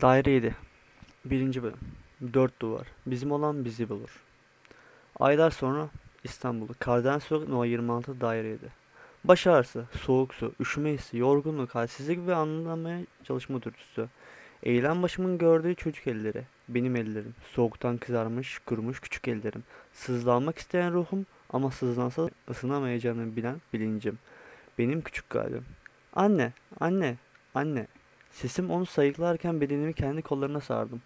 Daireydi. Birinci bölüm. Dört duvar. Bizim olan bizi bulur. Aylar sonra İstanbul'da. Kardelen Sokak No 26 daireydi. Baş ağrısı, soğuk su, üşüme hissi, yorgunluk, halsizlik ve anlamaya çalışma dürtüsü. Eğilen başımın gördüğü çocuk elleri. Benim ellerim. Soğuktan kızarmış, kurumuş küçük ellerim. Sızlanmak isteyen ruhum ama sızlansa ısınamayacağını bilen bilincim. Benim küçük kalbim. Anne, anne, anne. Sesim onu sayıklarken bedenimi kendi kollarına sardım.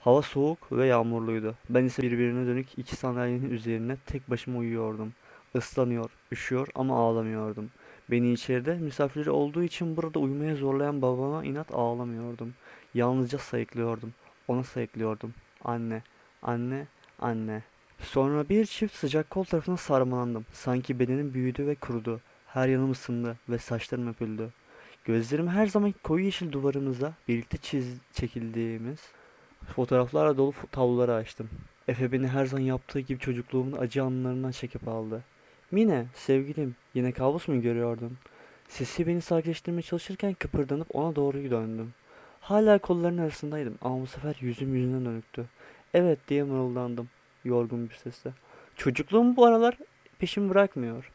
Hava soğuk ve yağmurluydu. Ben ise birbirine dönük iki sandalyenin üzerine tek başıma uyuyordum. Islanıyor, üşüyor ama ağlamıyordum. Beni içeride misafirleri olduğu için burada uyumaya zorlayan babama inat ağlamıyordum. Yalnızca sayıklıyordum. Ona sayıklıyordum. Anne, anne, anne. Sonra bir çift sıcak kol tarafına sarmalandım. Sanki bedenim büyüdü ve kurudu. Her yanım ısındı ve saçlarım öpüldü. Gözlerim her zaman koyu yeşil duvarımıza birlikte çiz çekildiğimiz fotoğraflarla dolu tabloları açtım. Efe beni her zaman yaptığı gibi çocukluğumun acı anlarından çekip aldı. Mine, sevgilim, yine kabus mu görüyordun? Sesi beni sakinleştirmeye çalışırken kıpırdanıp ona doğru döndüm. Hala kollarının arasındaydım ama bu sefer yüzüm yüzüne dönüktü. Evet diye mırıldandım yorgun bir sesle. Çocukluğum bu aralar peşimi bırakmıyor.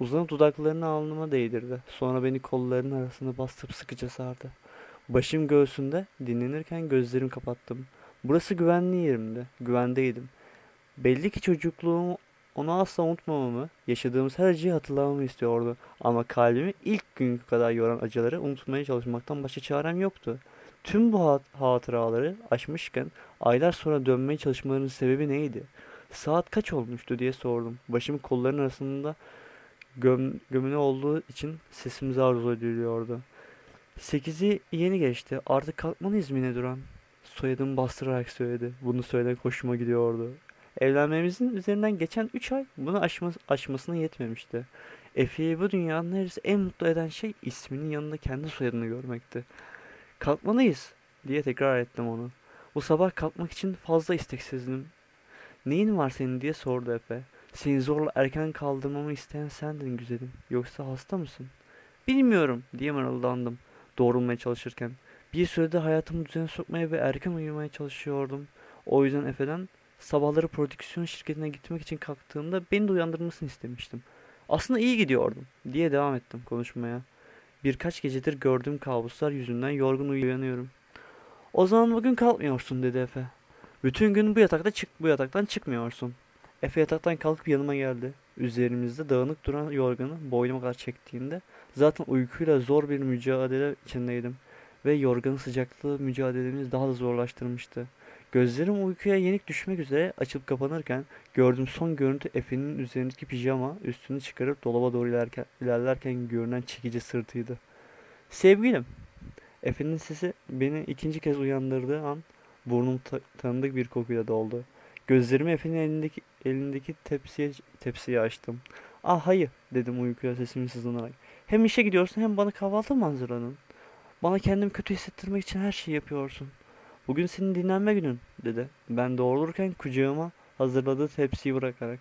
Uzanıp dudaklarını alnıma değdirdi. Sonra beni kollarının arasında bastırıp sıkıca sardı. Başım göğsünde dinlenirken gözlerimi kapattım. Burası güvenli yerimdi. Güvendeydim. Belli ki çocukluğumu onu asla unutmamamı, yaşadığımız her acıyı hatırlamamı istiyordu. Ama kalbimi ilk günkü kadar yoran acıları unutmaya çalışmaktan başka çarem yoktu. Tüm bu hat hatıraları aşmışken aylar sonra dönmeye çalışmalarının sebebi neydi? Saat kaç olmuştu diye sordum. Başım kolların arasında göm gömüne olduğu için sesim zar zor duyuluyordu. Sekizi yeni geçti. Artık kalkmalıyız Mine Duran. Soyadımı bastırarak söyledi. Bunu söylemek hoşuma gidiyordu. Evlenmemizin üzerinden geçen 3 ay bunu aşma, aşmasına yetmemişti. Efe'yi bu dünyanın neredeyse en mutlu eden şey isminin yanında kendi soyadını görmekti. Kalkmalıyız diye tekrar ettim onu. Bu sabah kalkmak için fazla isteksizdim. Neyin var senin diye sordu Efe. Seni zorla erken kaldırmamı isteyen sendin güzelim. Yoksa hasta mısın? Bilmiyorum diye mırıldandım doğrulmaya çalışırken. Bir sürede hayatımı düzene sokmaya ve erken uyumaya çalışıyordum. O yüzden Efe'den sabahları prodüksiyon şirketine gitmek için kalktığımda beni de uyandırmasını istemiştim. Aslında iyi gidiyordum diye devam ettim konuşmaya. Birkaç gecedir gördüğüm kabuslar yüzünden yorgun uyanıyorum. O zaman bugün kalkmıyorsun dedi Efe. Bütün gün bu yatakta çık bu yataktan çıkmıyorsun. Efe yataktan kalkıp yanıma geldi. Üzerimizde dağınık duran yorganı boynuma kadar çektiğinde zaten uykuyla zor bir mücadele içindeydim. Ve yorganın sıcaklığı mücadelemizi daha da zorlaştırmıştı. Gözlerim uykuya yenik düşmek üzere açılıp kapanırken gördüğüm son görüntü Efe'nin üzerindeki pijama üstünü çıkarıp dolaba doğru ilerlerken, ilerlerken görünen çekici sırtıydı. Sevgilim. Efe'nin sesi beni ikinci kez uyandırdığı an burnum ta- tanıdık bir kokuyla doldu. Gözlerimi Efe'nin elindeki, elindeki tepsiye, tepsiye açtım. Ah hayır dedim uykuya sesimi sızlanarak. Hem işe gidiyorsun hem bana kahvaltı mı hazırladın? Bana kendimi kötü hissettirmek için her şeyi yapıyorsun. Bugün senin dinlenme günün dedi. Ben doğrulurken kucağıma hazırladığı tepsiyi bırakarak.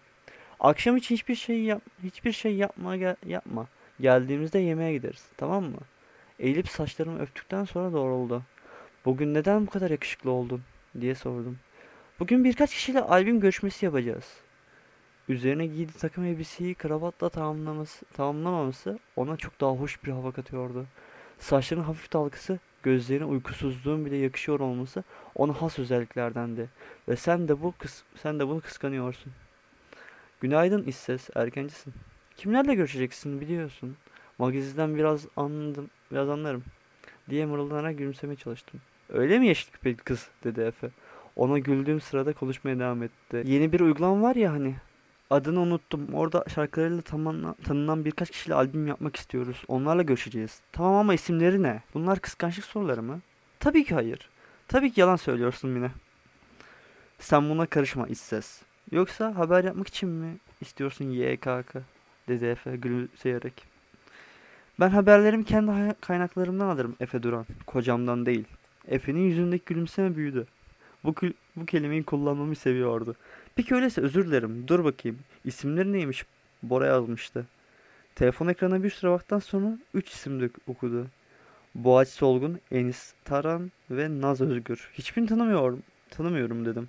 Akşam için hiçbir şey yap hiçbir şey yapma gel yapma. Geldiğimizde yemeğe gideriz. Tamam mı? Eğilip saçlarımı öptükten sonra doğruldu. Bugün neden bu kadar yakışıklı oldun diye sordum. Bugün birkaç kişiyle albüm görüşmesi yapacağız. Üzerine giydiği takım elbiseyi kravatla tamamlaması, tamamlamaması ona çok daha hoş bir hava katıyordu. Saçların hafif dalgısı, gözlerine uykusuzluğun bile yakışıyor olması ona has özelliklerdendi. Ve sen de bu kıs sen de bunu kıskanıyorsun. Günaydın İsses, erkencisin. Kimlerle görüşeceksin biliyorsun. Magazizden biraz anladım, biraz anlarım diye mırıldanarak gülümsemeye çalıştım. Öyle mi yeşil küpeli kız dedi Efe. Ona güldüğüm sırada konuşmaya devam etti. Yeni bir uygulama var ya hani. Adını unuttum. Orada şarkılarıyla tanınan birkaç kişiyle albüm yapmak istiyoruz. Onlarla görüşeceğiz. Tamam ama isimleri ne? Bunlar kıskançlık soruları mı? Tabii ki hayır. Tabii ki yalan söylüyorsun Mine. Sen buna karışma İsses. Yoksa haber yapmak için mi istiyorsun YKK? Dedi Efe gülümseyerek. Ben haberlerimi kendi kaynaklarımdan alırım Efe Duran. Kocamdan değil. Efe'nin yüzündeki gülümseme büyüdü. Bu, bu kelimeyi kullanmamı seviyordu. Peki öyleyse özür dilerim. Dur bakayım. İsimleri neymiş? Bora yazmıştı. Telefon ekranına bir süre baktıktan sonra üç isim de okudu. Boğaç Solgun, Enis Taran ve Naz Özgür. Hiçbirini tanımıyorum, tanımıyorum dedim.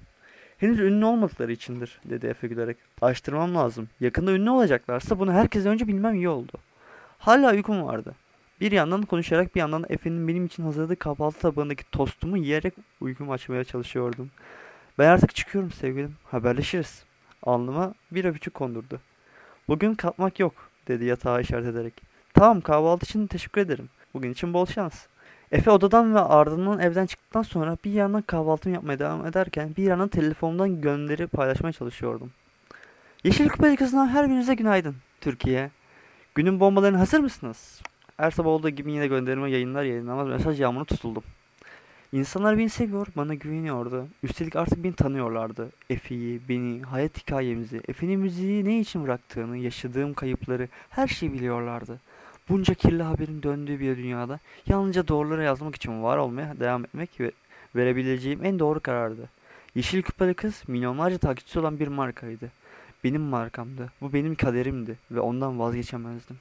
Henüz ünlü olmadıkları içindir dedi Efe gülerek. Araştırmam lazım. Yakında ünlü olacaklarsa bunu herkesten önce bilmem iyi oldu. Hala uykum vardı. Bir yandan konuşarak bir yandan Efe'nin benim için hazırladığı kahvaltı tabağındaki tostumu yiyerek uykumu açmaya çalışıyordum. Ben artık çıkıyorum sevgilim. Haberleşiriz. Alnıma bir öpücük kondurdu. Bugün kalkmak yok dedi yatağa işaret ederek. Tamam kahvaltı için teşekkür ederim. Bugün için bol şans. Efe odadan ve ardından evden çıktıktan sonra bir yandan kahvaltımı yapmaya devam ederken bir yandan telefonumdan gönderi paylaşmaya çalışıyordum. Yeşil kızına her birinize günaydın Türkiye. Günün bombalarına hazır mısınız? Her sabah olduğu gibi yine gönderime yayınlar yayınlamaz mesaj yağmuru tutuldum. İnsanlar beni seviyor, bana güveniyordu. Üstelik artık beni tanıyorlardı. Efe'yi, beni, hayat hikayemizi, Efe'nin müziği ne için bıraktığını, yaşadığım kayıpları, her şeyi biliyorlardı. Bunca kirli haberin döndüğü bir dünyada yalnızca doğruları yazmak için var olmaya devam etmek ve verebileceğim en doğru karardı. Yeşil Küpeli Kız milyonlarca takipçisi olan bir markaydı. Benim markamdı. Bu benim kaderimdi ve ondan vazgeçemezdim.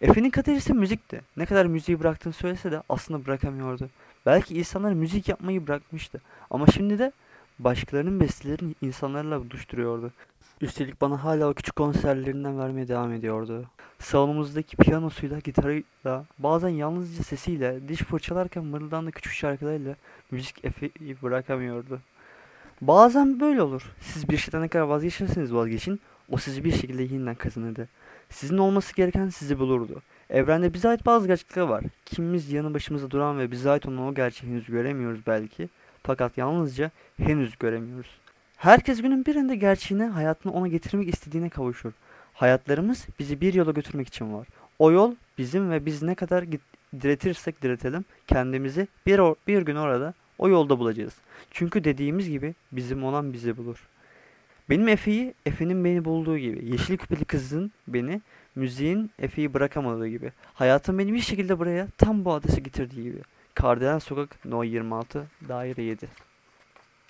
Efe'nin kaderi ise müzikti. Ne kadar müziği bıraktığını söylese de aslında bırakamıyordu. Belki insanlar müzik yapmayı bırakmıştı. Ama şimdi de başkalarının bestelerini insanlarla buluşturuyordu. Üstelik bana hala o küçük konserlerinden vermeye devam ediyordu. Salonumuzdaki piyanosuyla, gitarıyla, bazen yalnızca sesiyle, diş fırçalarken mırıldandığı küçük şarkılarıyla müzik Efe'yi bırakamıyordu. Bazen böyle olur. Siz bir şeyden ne kadar vazgeçerseniz vazgeçin, o sizi bir şekilde yeniden kazanırdı. Sizin olması gereken sizi bulurdu. Evrende bize ait bazı gerçeklikler var. Kimimiz yanı başımızda duran ve bize ait olan o gerçeği henüz göremiyoruz belki. Fakat yalnızca henüz göremiyoruz. Herkes günün birinde gerçeğine, hayatını ona getirmek istediğine kavuşur. Hayatlarımız bizi bir yola götürmek için var. O yol bizim ve biz ne kadar diretirsek diretelim kendimizi bir, bir gün orada o yolda bulacağız. Çünkü dediğimiz gibi bizim olan bizi bulur. Benim Efe'yi, Efe'nin beni bulduğu gibi, yeşil küpeli kızın beni, müziğin Efe'yi bırakamadığı gibi, hayatım beni bir şekilde buraya tam bu adrese getirdiği gibi. Kardelen Sokak No 26 Daire 7